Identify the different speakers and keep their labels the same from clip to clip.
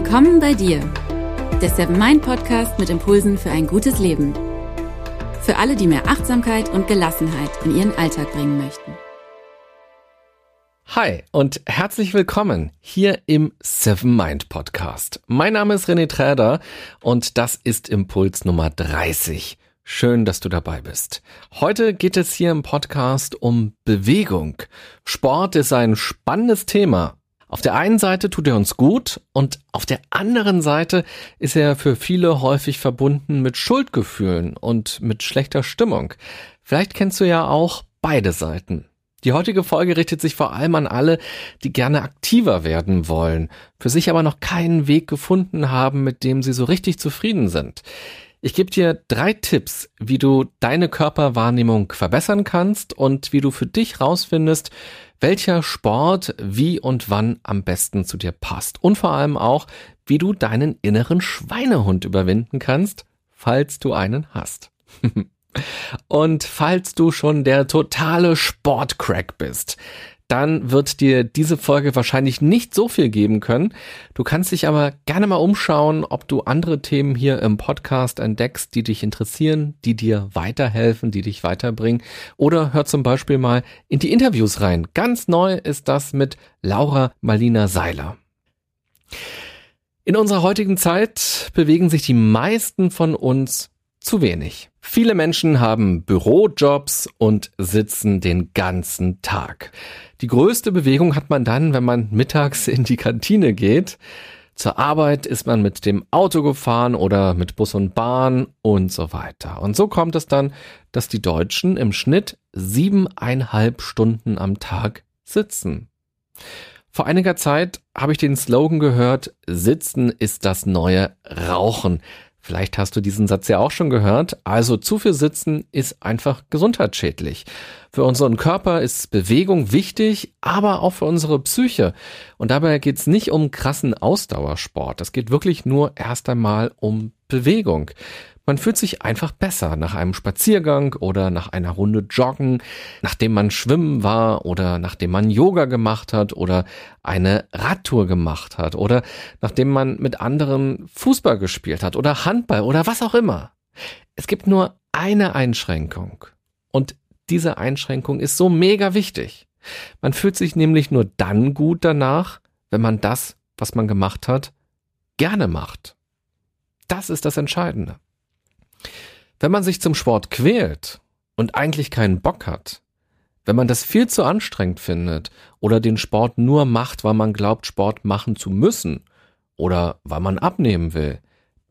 Speaker 1: Willkommen bei dir, der Seven Mind Podcast mit Impulsen für ein gutes Leben. Für alle, die mehr Achtsamkeit und Gelassenheit in ihren Alltag bringen möchten.
Speaker 2: Hi und herzlich willkommen hier im Seven Mind Podcast. Mein Name ist René Träder und das ist Impuls Nummer 30. Schön, dass du dabei bist. Heute geht es hier im Podcast um Bewegung. Sport ist ein spannendes Thema auf der einen Seite tut er uns gut und auf der anderen Seite ist er für viele häufig verbunden mit Schuldgefühlen und mit schlechter Stimmung. Vielleicht kennst du ja auch beide Seiten. Die heutige Folge richtet sich vor allem an alle, die gerne aktiver werden wollen, für sich aber noch keinen Weg gefunden haben, mit dem sie so richtig zufrieden sind. Ich gebe dir drei Tipps, wie du deine Körperwahrnehmung verbessern kannst und wie du für dich rausfindest, welcher Sport wie und wann am besten zu dir passt. Und vor allem auch, wie du deinen inneren Schweinehund überwinden kannst, falls du einen hast. und falls du schon der totale Sportcrack bist, dann wird dir diese Folge wahrscheinlich nicht so viel geben können. Du kannst dich aber gerne mal umschauen, ob du andere Themen hier im Podcast entdeckst, die dich interessieren, die dir weiterhelfen, die dich weiterbringen. Oder hör zum Beispiel mal in die Interviews rein. Ganz neu ist das mit Laura Marlina Seiler. In unserer heutigen Zeit bewegen sich die meisten von uns zu wenig. Viele Menschen haben Bürojobs und sitzen den ganzen Tag. Die größte Bewegung hat man dann, wenn man mittags in die Kantine geht. Zur Arbeit ist man mit dem Auto gefahren oder mit Bus und Bahn und so weiter. Und so kommt es dann, dass die Deutschen im Schnitt siebeneinhalb Stunden am Tag sitzen. Vor einiger Zeit habe ich den Slogan gehört, Sitzen ist das neue Rauchen. Vielleicht hast du diesen Satz ja auch schon gehört. Also zu viel Sitzen ist einfach gesundheitsschädlich. Für unseren Körper ist Bewegung wichtig, aber auch für unsere Psyche. Und dabei geht es nicht um krassen Ausdauersport. Es geht wirklich nur erst einmal um Bewegung. Man fühlt sich einfach besser nach einem Spaziergang oder nach einer Runde Joggen, nachdem man schwimmen war oder nachdem man Yoga gemacht hat oder eine Radtour gemacht hat oder nachdem man mit anderen Fußball gespielt hat oder Handball oder was auch immer. Es gibt nur eine Einschränkung und diese Einschränkung ist so mega wichtig. Man fühlt sich nämlich nur dann gut danach, wenn man das, was man gemacht hat, gerne macht. Das ist das Entscheidende. Wenn man sich zum Sport quält und eigentlich keinen Bock hat, wenn man das viel zu anstrengend findet oder den Sport nur macht, weil man glaubt, Sport machen zu müssen oder weil man abnehmen will,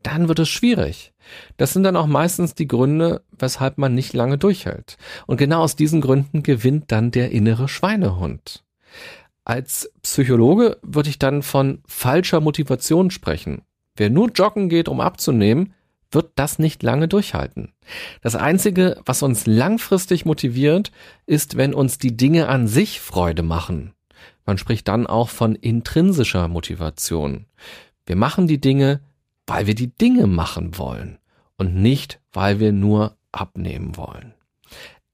Speaker 2: dann wird es schwierig. Das sind dann auch meistens die Gründe, weshalb man nicht lange durchhält. Und genau aus diesen Gründen gewinnt dann der innere Schweinehund. Als Psychologe würde ich dann von falscher Motivation sprechen. Wer nur joggen geht, um abzunehmen, wird das nicht lange durchhalten. Das Einzige, was uns langfristig motiviert, ist, wenn uns die Dinge an sich Freude machen. Man spricht dann auch von intrinsischer Motivation. Wir machen die Dinge, weil wir die Dinge machen wollen und nicht, weil wir nur abnehmen wollen.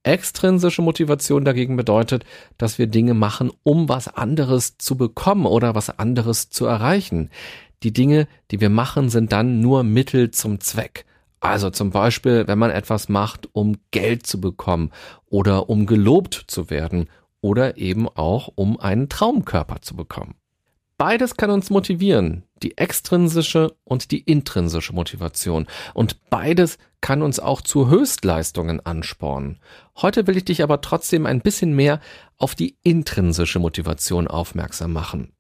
Speaker 2: Extrinsische Motivation dagegen bedeutet, dass wir Dinge machen, um was anderes zu bekommen oder was anderes zu erreichen. Die Dinge, die wir machen, sind dann nur Mittel zum Zweck. Also zum Beispiel, wenn man etwas macht, um Geld zu bekommen oder um gelobt zu werden oder eben auch um einen Traumkörper zu bekommen. Beides kann uns motivieren, die extrinsische und die intrinsische Motivation. Und beides kann uns auch zu Höchstleistungen anspornen. Heute will ich dich aber trotzdem ein bisschen mehr auf die intrinsische Motivation aufmerksam machen.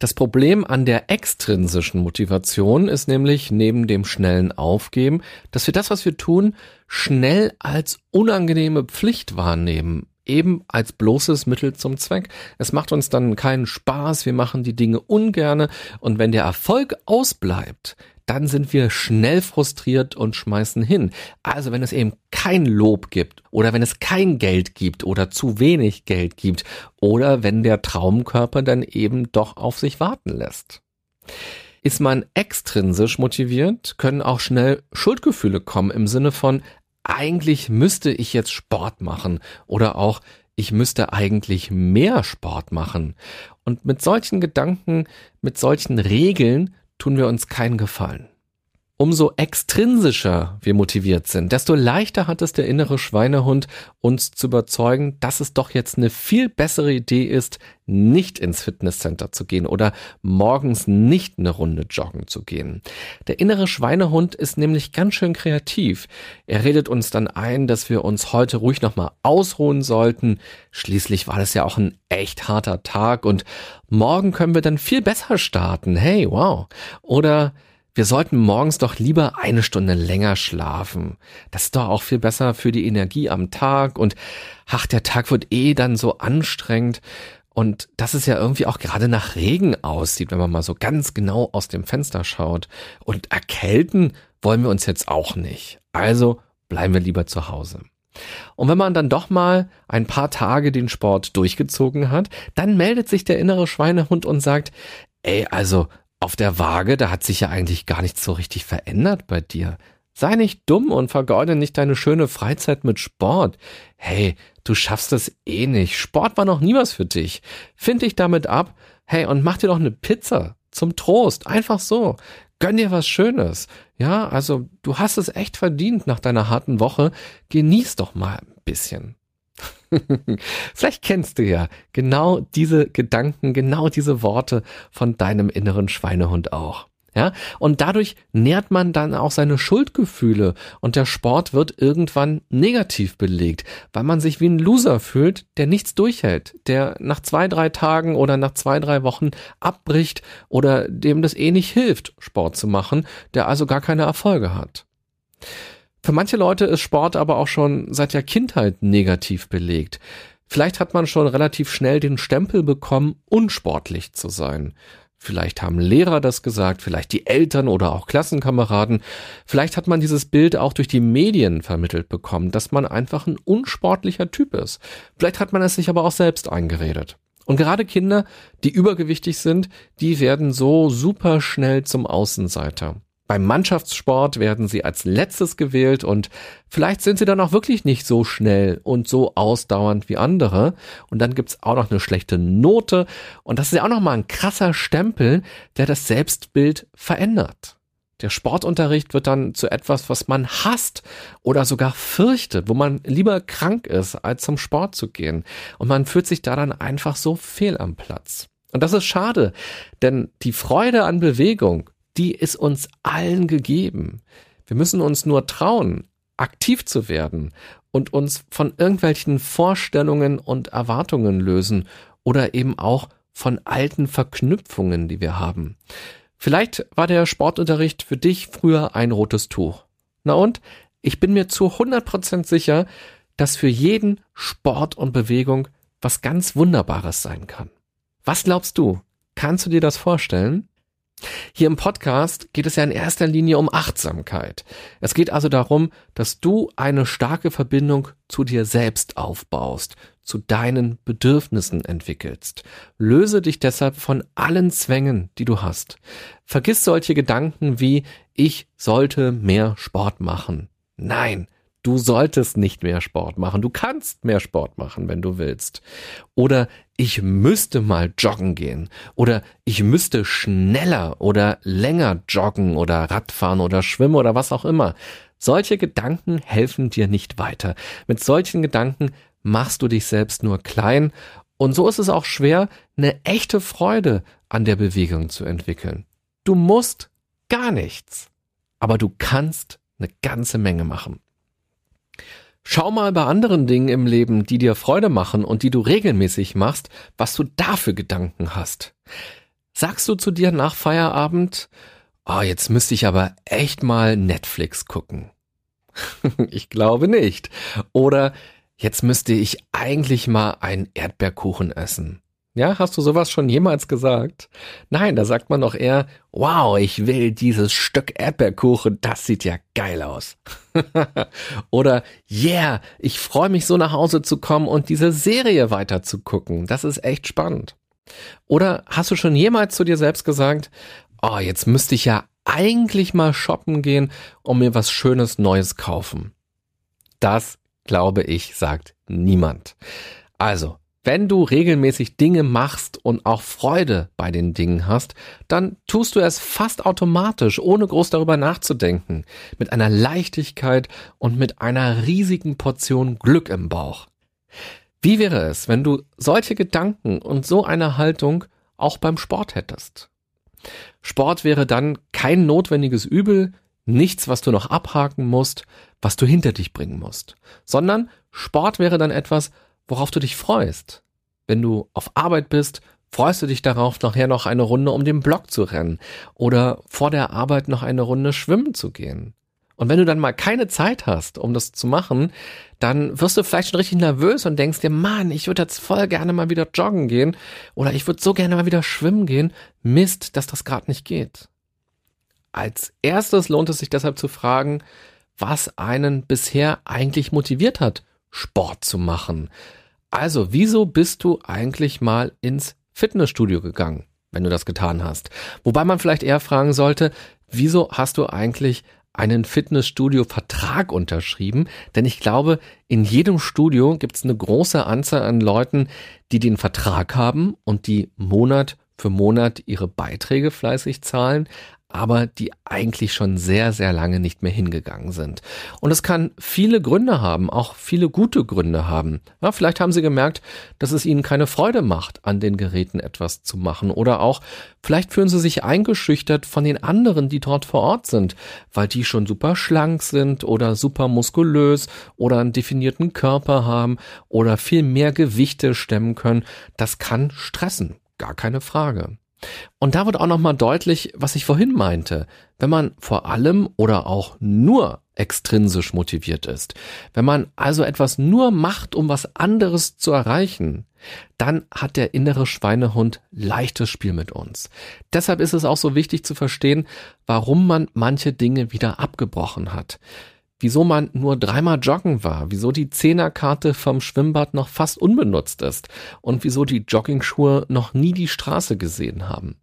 Speaker 2: Das Problem an der extrinsischen Motivation ist nämlich neben dem schnellen Aufgeben, dass wir das, was wir tun, schnell als unangenehme Pflicht wahrnehmen, eben als bloßes Mittel zum Zweck. Es macht uns dann keinen Spaß, wir machen die Dinge ungerne und wenn der Erfolg ausbleibt, dann sind wir schnell frustriert und schmeißen hin. Also wenn es eben kein Lob gibt oder wenn es kein Geld gibt oder zu wenig Geld gibt oder wenn der Traumkörper dann eben doch auf sich warten lässt. Ist man extrinsisch motiviert, können auch schnell Schuldgefühle kommen im Sinne von eigentlich müsste ich jetzt Sport machen oder auch ich müsste eigentlich mehr Sport machen. Und mit solchen Gedanken, mit solchen Regeln tun wir uns keinen Gefallen. Umso extrinsischer wir motiviert sind, desto leichter hat es der innere Schweinehund, uns zu überzeugen, dass es doch jetzt eine viel bessere Idee ist, nicht ins Fitnesscenter zu gehen oder morgens nicht eine Runde joggen zu gehen. Der innere Schweinehund ist nämlich ganz schön kreativ. Er redet uns dann ein, dass wir uns heute ruhig nochmal ausruhen sollten. Schließlich war das ja auch ein echt harter Tag und morgen können wir dann viel besser starten. Hey, wow. Oder wir sollten morgens doch lieber eine Stunde länger schlafen. Das ist doch auch viel besser für die Energie am Tag und ach, der Tag wird eh dann so anstrengend. Und dass es ja irgendwie auch gerade nach Regen aussieht, wenn man mal so ganz genau aus dem Fenster schaut. Und erkälten wollen wir uns jetzt auch nicht. Also bleiben wir lieber zu Hause. Und wenn man dann doch mal ein paar Tage den Sport durchgezogen hat, dann meldet sich der innere Schweinehund und sagt, ey, also auf der Waage, da hat sich ja eigentlich gar nichts so richtig verändert bei dir. Sei nicht dumm und vergeude nicht deine schöne Freizeit mit Sport. Hey, du schaffst es eh nicht. Sport war noch nie was für dich. Find dich damit ab. Hey, und mach dir doch eine Pizza. Zum Trost. Einfach so. Gönn dir was Schönes. Ja, also du hast es echt verdient nach deiner harten Woche. Genieß doch mal ein bisschen. Vielleicht kennst du ja genau diese Gedanken, genau diese Worte von deinem inneren Schweinehund auch. Ja, und dadurch nährt man dann auch seine Schuldgefühle und der Sport wird irgendwann negativ belegt, weil man sich wie ein Loser fühlt, der nichts durchhält, der nach zwei, drei Tagen oder nach zwei, drei Wochen abbricht oder dem das eh nicht hilft, Sport zu machen, der also gar keine Erfolge hat. Für manche Leute ist Sport aber auch schon seit der Kindheit negativ belegt. Vielleicht hat man schon relativ schnell den Stempel bekommen, unsportlich zu sein. Vielleicht haben Lehrer das gesagt, vielleicht die Eltern oder auch Klassenkameraden. Vielleicht hat man dieses Bild auch durch die Medien vermittelt bekommen, dass man einfach ein unsportlicher Typ ist. Vielleicht hat man es sich aber auch selbst eingeredet. Und gerade Kinder, die übergewichtig sind, die werden so super schnell zum Außenseiter. Beim Mannschaftssport werden sie als letztes gewählt und vielleicht sind sie dann auch wirklich nicht so schnell und so ausdauernd wie andere. Und dann gibt's auch noch eine schlechte Note und das ist ja auch nochmal ein krasser Stempel, der das Selbstbild verändert. Der Sportunterricht wird dann zu etwas, was man hasst oder sogar fürchtet, wo man lieber krank ist, als zum Sport zu gehen. Und man fühlt sich da dann einfach so fehl am Platz. Und das ist schade, denn die Freude an Bewegung, die ist uns allen gegeben. Wir müssen uns nur trauen, aktiv zu werden und uns von irgendwelchen Vorstellungen und Erwartungen lösen oder eben auch von alten Verknüpfungen, die wir haben. Vielleicht war der Sportunterricht für dich früher ein rotes Tuch. Na und? Ich bin mir zu 100% sicher, dass für jeden Sport und Bewegung was ganz Wunderbares sein kann. Was glaubst du? Kannst du dir das vorstellen? Hier im Podcast geht es ja in erster Linie um Achtsamkeit. Es geht also darum, dass du eine starke Verbindung zu dir selbst aufbaust, zu deinen Bedürfnissen entwickelst. Löse dich deshalb von allen Zwängen, die du hast. Vergiss solche Gedanken wie ich sollte mehr Sport machen. Nein, du solltest nicht mehr Sport machen. Du kannst mehr Sport machen, wenn du willst. Oder ich müsste mal joggen gehen. Oder ich müsste schneller oder länger joggen oder Radfahren oder schwimmen oder was auch immer. Solche Gedanken helfen dir nicht weiter. Mit solchen Gedanken machst du dich selbst nur klein. Und so ist es auch schwer, eine echte Freude an der Bewegung zu entwickeln. Du musst gar nichts. Aber du kannst eine ganze Menge machen. Schau mal bei anderen Dingen im Leben, die dir Freude machen und die du regelmäßig machst, was du da für Gedanken hast. Sagst du zu dir nach Feierabend, oh, jetzt müsste ich aber echt mal Netflix gucken. ich glaube nicht. Oder jetzt müsste ich eigentlich mal einen Erdbeerkuchen essen. Ja, hast du sowas schon jemals gesagt? Nein, da sagt man doch eher, wow, ich will dieses Stück Erdbeerkuchen, das sieht ja geil aus. Oder, yeah, ich freue mich so nach Hause zu kommen und diese Serie weiter zu gucken. Das ist echt spannend. Oder hast du schon jemals zu dir selbst gesagt, oh, jetzt müsste ich ja eigentlich mal shoppen gehen und mir was Schönes Neues kaufen? Das, glaube ich, sagt niemand. Also, wenn du regelmäßig Dinge machst und auch Freude bei den Dingen hast, dann tust du es fast automatisch, ohne groß darüber nachzudenken, mit einer Leichtigkeit und mit einer riesigen Portion Glück im Bauch. Wie wäre es, wenn du solche Gedanken und so eine Haltung auch beim Sport hättest? Sport wäre dann kein notwendiges Übel, nichts, was du noch abhaken musst, was du hinter dich bringen musst, sondern Sport wäre dann etwas, worauf du dich freust. Wenn du auf Arbeit bist, freust du dich darauf, nachher noch eine Runde um den Block zu rennen oder vor der Arbeit noch eine Runde schwimmen zu gehen. Und wenn du dann mal keine Zeit hast, um das zu machen, dann wirst du vielleicht schon richtig nervös und denkst dir, Mann, ich würde jetzt voll gerne mal wieder joggen gehen oder ich würde so gerne mal wieder schwimmen gehen. Mist, dass das gerade nicht geht. Als erstes lohnt es sich deshalb zu fragen, was einen bisher eigentlich motiviert hat, Sport zu machen. Also, wieso bist du eigentlich mal ins Fitnessstudio gegangen, wenn du das getan hast? Wobei man vielleicht eher fragen sollte, wieso hast du eigentlich einen Fitnessstudio-Vertrag unterschrieben, denn ich glaube, in jedem Studio gibt es eine große Anzahl an Leuten, die den Vertrag haben und die Monat für Monat ihre Beiträge fleißig zahlen, aber die eigentlich schon sehr, sehr lange nicht mehr hingegangen sind. Und es kann viele Gründe haben, auch viele gute Gründe haben. Ja, vielleicht haben sie gemerkt, dass es ihnen keine Freude macht, an den Geräten etwas zu machen. Oder auch, vielleicht fühlen sie sich eingeschüchtert von den anderen, die dort vor Ort sind, weil die schon super schlank sind oder super muskulös oder einen definierten Körper haben oder viel mehr Gewichte stemmen können. Das kann stressen. Gar keine Frage. Und da wird auch nochmal deutlich, was ich vorhin meinte. Wenn man vor allem oder auch nur extrinsisch motiviert ist, wenn man also etwas nur macht, um was anderes zu erreichen, dann hat der innere Schweinehund leichtes Spiel mit uns. Deshalb ist es auch so wichtig zu verstehen, warum man manche Dinge wieder abgebrochen hat wieso man nur dreimal joggen war, wieso die Zehnerkarte vom Schwimmbad noch fast unbenutzt ist und wieso die Joggingschuhe noch nie die Straße gesehen haben.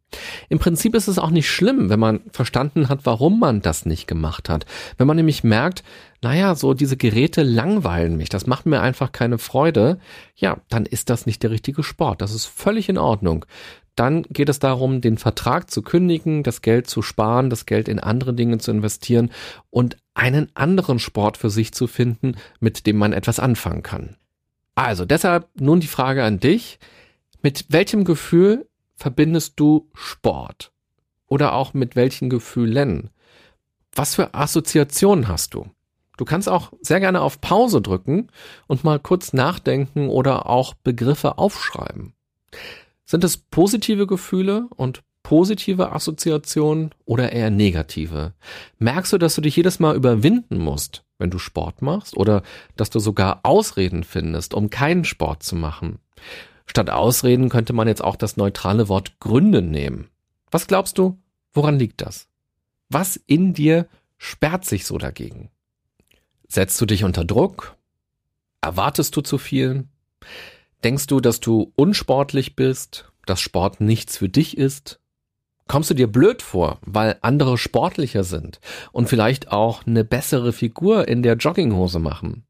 Speaker 2: Im Prinzip ist es auch nicht schlimm, wenn man verstanden hat, warum man das nicht gemacht hat. Wenn man nämlich merkt, naja, so diese Geräte langweilen mich, das macht mir einfach keine Freude, ja, dann ist das nicht der richtige Sport. Das ist völlig in Ordnung. Dann geht es darum, den Vertrag zu kündigen, das Geld zu sparen, das Geld in andere Dinge zu investieren und einen anderen Sport für sich zu finden, mit dem man etwas anfangen kann. Also deshalb nun die Frage an dich. Mit welchem Gefühl verbindest du Sport? Oder auch mit welchen Gefühlen? Was für Assoziationen hast du? Du kannst auch sehr gerne auf Pause drücken und mal kurz nachdenken oder auch Begriffe aufschreiben. Sind es positive Gefühle und positive Assoziationen oder eher negative? Merkst du, dass du dich jedes Mal überwinden musst, wenn du Sport machst oder dass du sogar Ausreden findest, um keinen Sport zu machen? Statt Ausreden könnte man jetzt auch das neutrale Wort Gründe nehmen. Was glaubst du, woran liegt das? Was in dir sperrt sich so dagegen? Setzt du dich unter Druck? Erwartest du zu viel? Denkst du, dass du unsportlich bist, dass Sport nichts für dich ist? Kommst du dir blöd vor, weil andere sportlicher sind und vielleicht auch eine bessere Figur in der Jogginghose machen?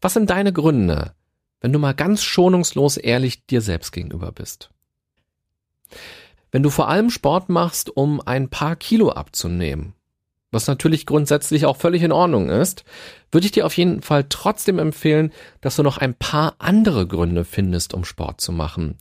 Speaker 2: Was sind deine Gründe, wenn du mal ganz schonungslos ehrlich dir selbst gegenüber bist? Wenn du vor allem Sport machst, um ein paar Kilo abzunehmen was natürlich grundsätzlich auch völlig in Ordnung ist, würde ich dir auf jeden Fall trotzdem empfehlen, dass du noch ein paar andere Gründe findest, um Sport zu machen.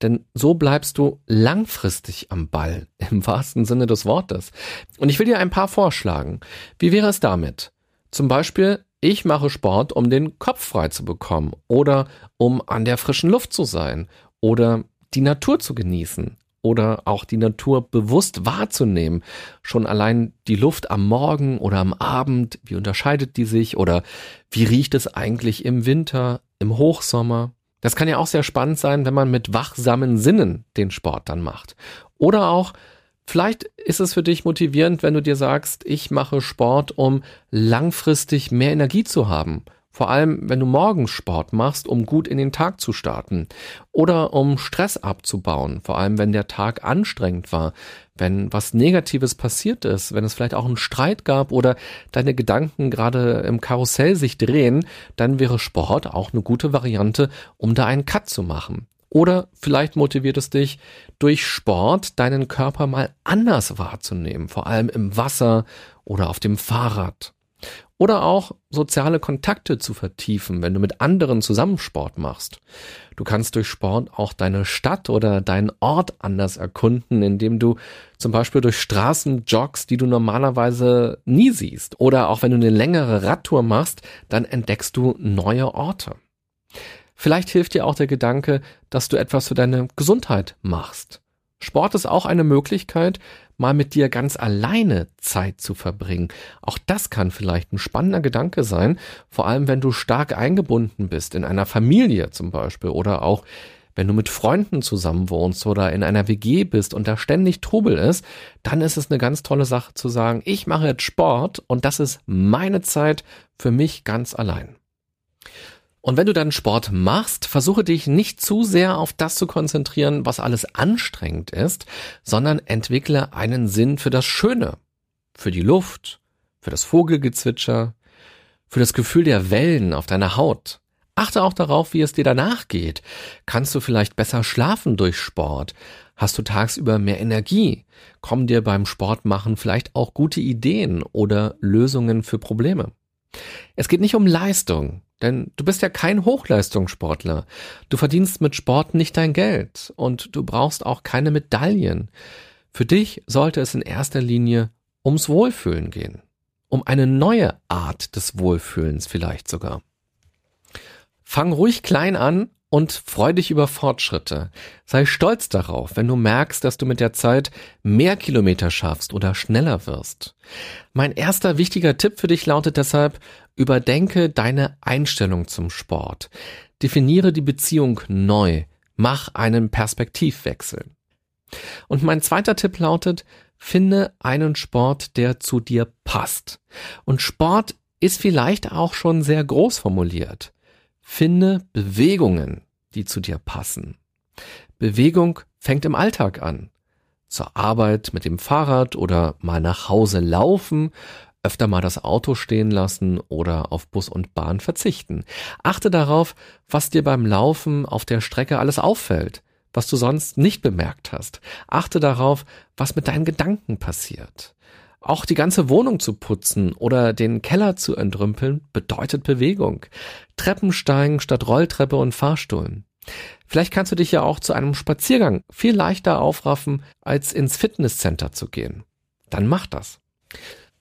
Speaker 2: Denn so bleibst du langfristig am Ball, im wahrsten Sinne des Wortes. Und ich will dir ein paar vorschlagen. Wie wäre es damit? Zum Beispiel, ich mache Sport, um den Kopf frei zu bekommen oder um an der frischen Luft zu sein oder die Natur zu genießen oder auch die Natur bewusst wahrzunehmen. Schon allein die Luft am Morgen oder am Abend, wie unterscheidet die sich oder wie riecht es eigentlich im Winter, im Hochsommer? Das kann ja auch sehr spannend sein, wenn man mit wachsamen Sinnen den Sport dann macht. Oder auch, vielleicht ist es für dich motivierend, wenn du dir sagst, ich mache Sport, um langfristig mehr Energie zu haben Vor allem, wenn du morgens Sport machst, um gut in den Tag zu starten. Oder um Stress abzubauen. Vor allem, wenn der Tag anstrengend war. Wenn was Negatives passiert ist. Wenn es vielleicht auch einen Streit gab oder deine Gedanken gerade im Karussell sich drehen, dann wäre Sport auch eine gute Variante, um da einen Cut zu machen. Oder vielleicht motiviert es dich, durch Sport deinen Körper mal anders wahrzunehmen, vor allem im Wasser oder auf dem Fahrrad. Oder auch soziale Kontakte zu vertiefen, wenn du mit anderen zusammen Sport machst. Du kannst durch Sport auch deine Stadt oder deinen Ort anders erkunden, indem du zum Beispiel durch Straßen joggst, die du normalerweise nie siehst. Oder auch wenn du eine längere Radtour machst, dann entdeckst du neue Orte. Vielleicht hilft dir auch der Gedanke, dass du etwas für deine Gesundheit machst. Sport ist auch eine Möglichkeit, mal mit dir ganz alleine Zeit zu verbringen. Auch das kann vielleicht ein spannender Gedanke sein, vor allem wenn du stark eingebunden bist, in einer Familie zum Beispiel oder auch wenn du mit Freunden zusammenwohnst oder in einer WG bist und da ständig Trubel ist, dann ist es eine ganz tolle Sache zu sagen, ich mache jetzt Sport und das ist meine Zeit für mich ganz allein. Und wenn du dann Sport machst, versuche dich nicht zu sehr auf das zu konzentrieren, was alles anstrengend ist, sondern entwickle einen Sinn für das Schöne, für die Luft, für das Vogelgezwitscher, für das Gefühl der Wellen auf deiner Haut. Achte auch darauf, wie es dir danach geht. Kannst du vielleicht besser schlafen durch Sport? Hast du tagsüber mehr Energie? Kommen dir beim Sportmachen vielleicht auch gute Ideen oder Lösungen für Probleme? Es geht nicht um Leistung, denn du bist ja kein Hochleistungssportler. Du verdienst mit Sport nicht dein Geld und du brauchst auch keine Medaillen. Für dich sollte es in erster Linie ums Wohlfühlen gehen. Um eine neue Art des Wohlfühlens vielleicht sogar. Fang ruhig klein an und freu dich über Fortschritte. Sei stolz darauf, wenn du merkst, dass du mit der Zeit mehr Kilometer schaffst oder schneller wirst. Mein erster wichtiger Tipp für dich lautet deshalb, überdenke deine Einstellung zum Sport. Definiere die Beziehung neu. Mach einen Perspektivwechsel. Und mein zweiter Tipp lautet, finde einen Sport, der zu dir passt. Und Sport ist vielleicht auch schon sehr groß formuliert. Finde Bewegungen, die zu dir passen. Bewegung fängt im Alltag an. Zur Arbeit mit dem Fahrrad oder mal nach Hause laufen, öfter mal das Auto stehen lassen oder auf Bus und Bahn verzichten. Achte darauf, was dir beim Laufen auf der Strecke alles auffällt, was du sonst nicht bemerkt hast. Achte darauf, was mit deinen Gedanken passiert. Auch die ganze Wohnung zu putzen oder den Keller zu entrümpeln bedeutet Bewegung. Treppensteigen statt Rolltreppe und Fahrstuhlen. Vielleicht kannst du dich ja auch zu einem Spaziergang viel leichter aufraffen, als ins Fitnesscenter zu gehen. Dann mach das.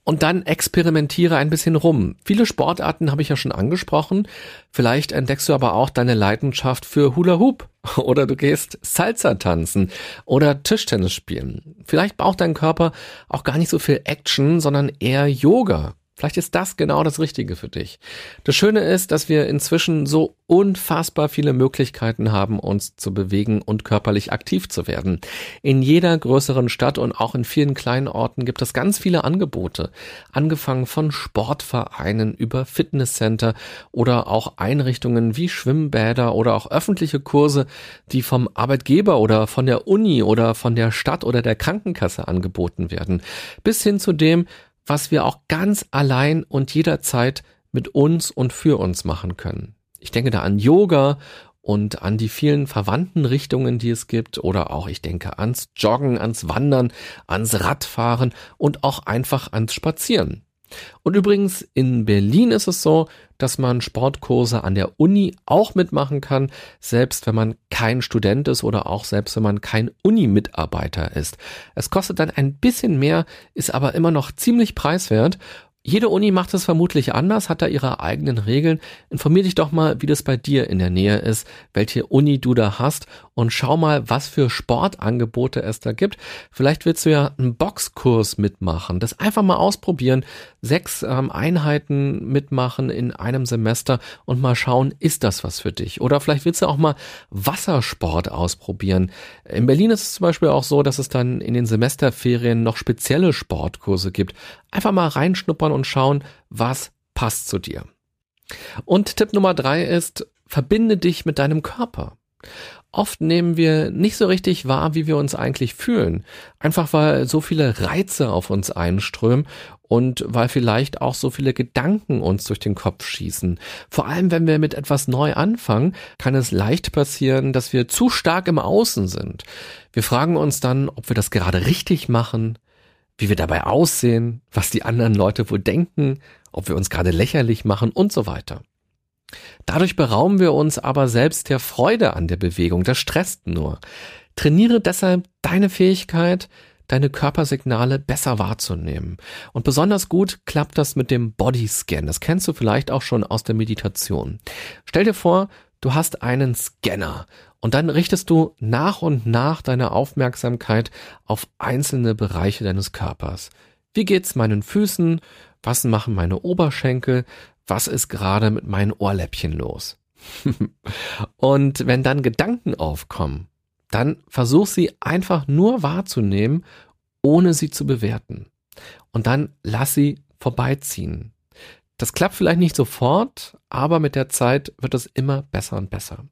Speaker 2: Und dann experimentiere ein bisschen rum. Viele Sportarten habe ich ja schon angesprochen. Vielleicht entdeckst du aber auch deine Leidenschaft für Hula Hoop oder du gehst Salsa tanzen oder Tischtennis spielen. Vielleicht braucht dein Körper auch gar nicht so viel Action, sondern eher Yoga. Vielleicht ist das genau das Richtige für dich. Das Schöne ist, dass wir inzwischen so unfassbar viele Möglichkeiten haben, uns zu bewegen und körperlich aktiv zu werden. In jeder größeren Stadt und auch in vielen kleinen Orten gibt es ganz viele Angebote. Angefangen von Sportvereinen über Fitnesscenter oder auch Einrichtungen wie Schwimmbäder oder auch öffentliche Kurse, die vom Arbeitgeber oder von der Uni oder von der Stadt oder der Krankenkasse angeboten werden. Bis hin zu dem, was wir auch ganz allein und jederzeit mit uns und für uns machen können. Ich denke da an Yoga und an die vielen verwandten Richtungen, die es gibt, oder auch ich denke ans Joggen, ans Wandern, ans Radfahren und auch einfach ans Spazieren. Und übrigens in Berlin ist es so, dass man Sportkurse an der Uni auch mitmachen kann, selbst wenn man kein Student ist oder auch selbst wenn man kein Uni-Mitarbeiter ist. Es kostet dann ein bisschen mehr, ist aber immer noch ziemlich preiswert jede Uni macht es vermutlich anders, hat da ihre eigenen Regeln. Informier dich doch mal, wie das bei dir in der Nähe ist, welche Uni du da hast und schau mal, was für Sportangebote es da gibt. Vielleicht willst du ja einen Boxkurs mitmachen, das einfach mal ausprobieren, sechs ähm, Einheiten mitmachen in einem Semester und mal schauen, ist das was für dich? Oder vielleicht willst du auch mal Wassersport ausprobieren. In Berlin ist es zum Beispiel auch so, dass es dann in den Semesterferien noch spezielle Sportkurse gibt. Einfach mal reinschnuppern und schauen, was passt zu dir. Und Tipp Nummer drei ist, verbinde dich mit deinem Körper. Oft nehmen wir nicht so richtig wahr, wie wir uns eigentlich fühlen. Einfach weil so viele Reize auf uns einströmen und weil vielleicht auch so viele Gedanken uns durch den Kopf schießen. Vor allem, wenn wir mit etwas neu anfangen, kann es leicht passieren, dass wir zu stark im Außen sind. Wir fragen uns dann, ob wir das gerade richtig machen, wie wir dabei aussehen, was die anderen Leute wohl denken, ob wir uns gerade lächerlich machen und so weiter. Dadurch berauben wir uns aber selbst der Freude an der Bewegung, das stresst nur. Trainiere deshalb deine Fähigkeit, deine Körpersignale besser wahrzunehmen. Und besonders gut klappt das mit dem Bodyscan. Das kennst du vielleicht auch schon aus der Meditation. Stell dir vor, du hast einen Scanner und dann richtest du nach und nach deine Aufmerksamkeit auf einzelne Bereiche deines Körpers. Wie geht's meinen Füßen? Was machen meine Oberschenkel? was ist gerade mit meinen Ohrläppchen los? und wenn dann Gedanken aufkommen, dann versuch sie einfach nur wahrzunehmen, ohne sie zu bewerten. Und dann lass sie vorbeiziehen. Das klappt vielleicht nicht sofort, aber mit der Zeit wird es immer besser und besser.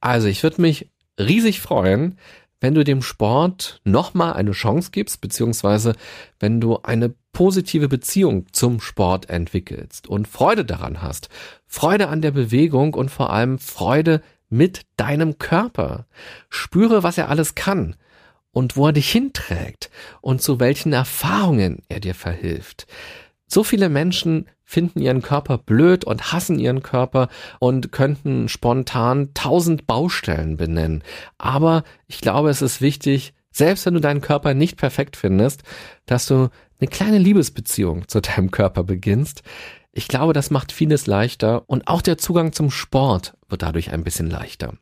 Speaker 2: Also ich würde mich riesig freuen, wenn du dem Sport nochmal eine Chance gibst, beziehungsweise wenn du eine positive Beziehung zum Sport entwickelst und Freude daran hast. Freude an der Bewegung und vor allem Freude mit deinem Körper. Spüre, was er alles kann und wo er dich hinträgt und zu welchen Erfahrungen er dir verhilft. So viele Menschen finden ihren Körper blöd und hassen ihren Körper und könnten spontan tausend Baustellen benennen. Aber ich glaube, es ist wichtig, selbst wenn du deinen Körper nicht perfekt findest, dass du eine kleine Liebesbeziehung zu deinem Körper beginnst. Ich glaube, das macht vieles leichter und auch der Zugang zum Sport wird dadurch ein bisschen leichter.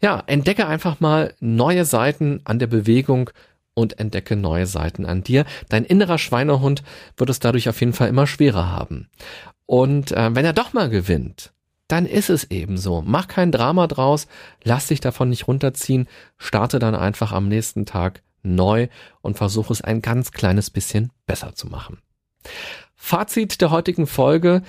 Speaker 2: Ja, entdecke einfach mal neue Seiten an der Bewegung und entdecke neue Seiten an dir. Dein innerer Schweinehund wird es dadurch auf jeden Fall immer schwerer haben. Und äh, wenn er doch mal gewinnt, dann ist es eben so. Mach kein Drama draus, lass dich davon nicht runterziehen, starte dann einfach am nächsten Tag neu und versuche es ein ganz kleines bisschen besser zu machen. Fazit der heutigen Folge.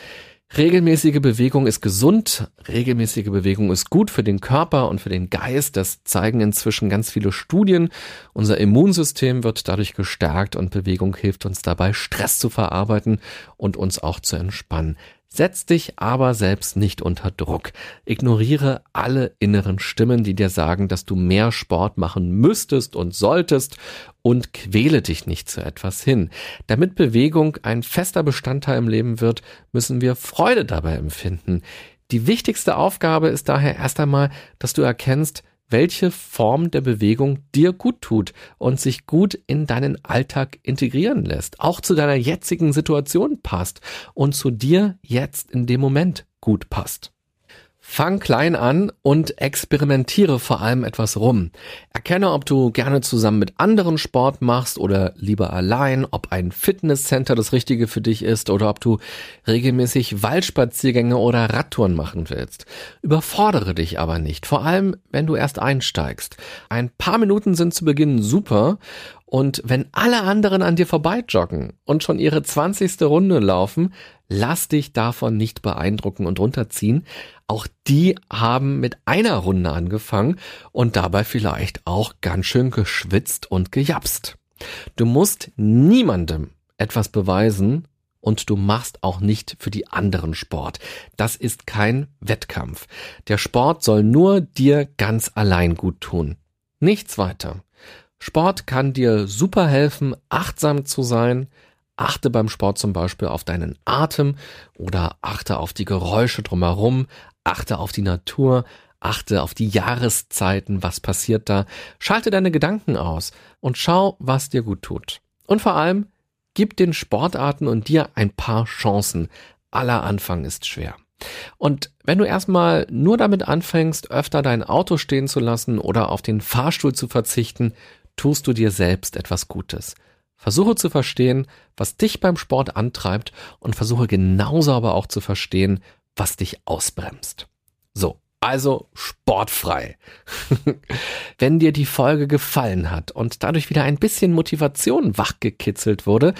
Speaker 2: Regelmäßige Bewegung ist gesund, regelmäßige Bewegung ist gut für den Körper und für den Geist. Das zeigen inzwischen ganz viele Studien. Unser Immunsystem wird dadurch gestärkt und Bewegung hilft uns dabei, Stress zu verarbeiten und uns auch zu entspannen. Setz dich aber selbst nicht unter Druck. Ignoriere alle inneren Stimmen, die dir sagen, dass du mehr Sport machen müsstest und solltest und quäle dich nicht zu etwas hin. Damit Bewegung ein fester Bestandteil im Leben wird, müssen wir Freude dabei empfinden. Die wichtigste Aufgabe ist daher erst einmal, dass du erkennst, welche Form der Bewegung dir gut tut und sich gut in deinen Alltag integrieren lässt, auch zu deiner jetzigen Situation passt und zu dir jetzt in dem Moment gut passt. Fang klein an und experimentiere vor allem etwas rum. Erkenne, ob du gerne zusammen mit anderen Sport machst oder lieber allein, ob ein Fitnesscenter das Richtige für dich ist oder ob du regelmäßig Waldspaziergänge oder Radtouren machen willst. Überfordere dich aber nicht, vor allem wenn du erst einsteigst. Ein paar Minuten sind zu Beginn super und wenn alle anderen an dir vorbeijoggen und schon ihre zwanzigste Runde laufen, lass dich davon nicht beeindrucken und runterziehen. Auch die haben mit einer Runde angefangen und dabei vielleicht auch ganz schön geschwitzt und gejapst. Du musst niemandem etwas beweisen und du machst auch nicht für die anderen Sport. Das ist kein Wettkampf. Der Sport soll nur dir ganz allein gut tun. Nichts weiter. Sport kann dir super helfen, achtsam zu sein, Achte beim Sport zum Beispiel auf deinen Atem oder achte auf die Geräusche drumherum, achte auf die Natur, achte auf die Jahreszeiten, was passiert da, schalte deine Gedanken aus und schau, was dir gut tut. Und vor allem, gib den Sportarten und dir ein paar Chancen. Aller Anfang ist schwer. Und wenn du erstmal nur damit anfängst, öfter dein Auto stehen zu lassen oder auf den Fahrstuhl zu verzichten, tust du dir selbst etwas Gutes. Versuche zu verstehen, was dich beim Sport antreibt und versuche genauso aber auch zu verstehen, was dich ausbremst. So, also sportfrei. Wenn dir die Folge gefallen hat und dadurch wieder ein bisschen Motivation wachgekitzelt wurde,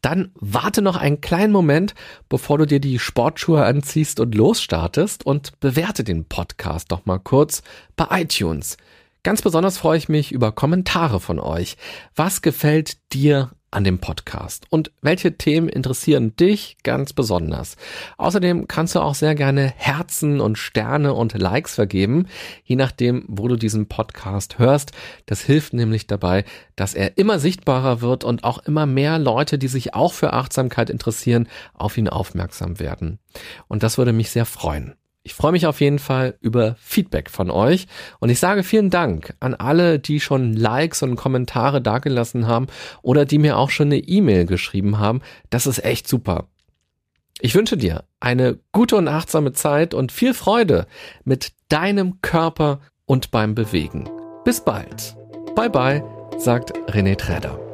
Speaker 2: dann warte noch einen kleinen Moment, bevor du dir die Sportschuhe anziehst und losstartest und bewerte den Podcast doch mal kurz bei iTunes. Ganz besonders freue ich mich über Kommentare von euch. Was gefällt dir an dem Podcast und welche Themen interessieren dich ganz besonders. Außerdem kannst du auch sehr gerne Herzen und Sterne und Likes vergeben, je nachdem, wo du diesen Podcast hörst. Das hilft nämlich dabei, dass er immer sichtbarer wird und auch immer mehr Leute, die sich auch für Achtsamkeit interessieren, auf ihn aufmerksam werden. Und das würde mich sehr freuen. Ich freue mich auf jeden Fall über Feedback von euch und ich sage vielen Dank an alle, die schon Likes und Kommentare dagelassen haben oder die mir auch schon eine E-Mail geschrieben haben. Das ist echt super. Ich wünsche dir eine gute und achtsame Zeit und viel Freude mit deinem Körper und beim Bewegen. Bis bald. Bye bye, sagt René Träder.